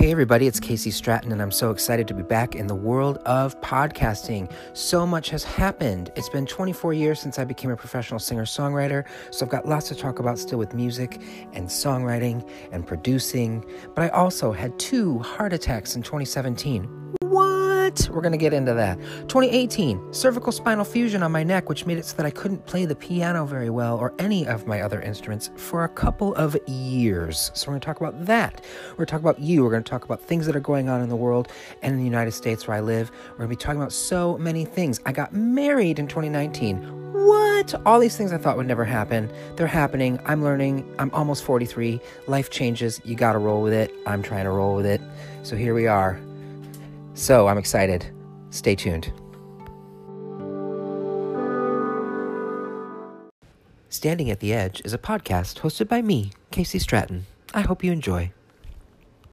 Hey, everybody, it's Casey Stratton, and I'm so excited to be back in the world of podcasting. So much has happened. It's been 24 years since I became a professional singer songwriter, so I've got lots to talk about still with music and songwriting and producing. But I also had two heart attacks in 2017. What? We're going to get into that. 2018, cervical spinal fusion on my neck, which made it so that I couldn't play the piano very well or any of my other instruments for a couple of years. So we're going to talk about that. We're going to talk about you. We're going to talk about things that are going on in the world and in the United States where I live. We're going to be talking about so many things. I got married in 2019. What? All these things I thought would never happen. They're happening. I'm learning. I'm almost 43. Life changes. You got to roll with it. I'm trying to roll with it. So here we are. So I'm excited. Stay tuned. Standing at the Edge is a podcast hosted by me, Casey Stratton. I hope you enjoy.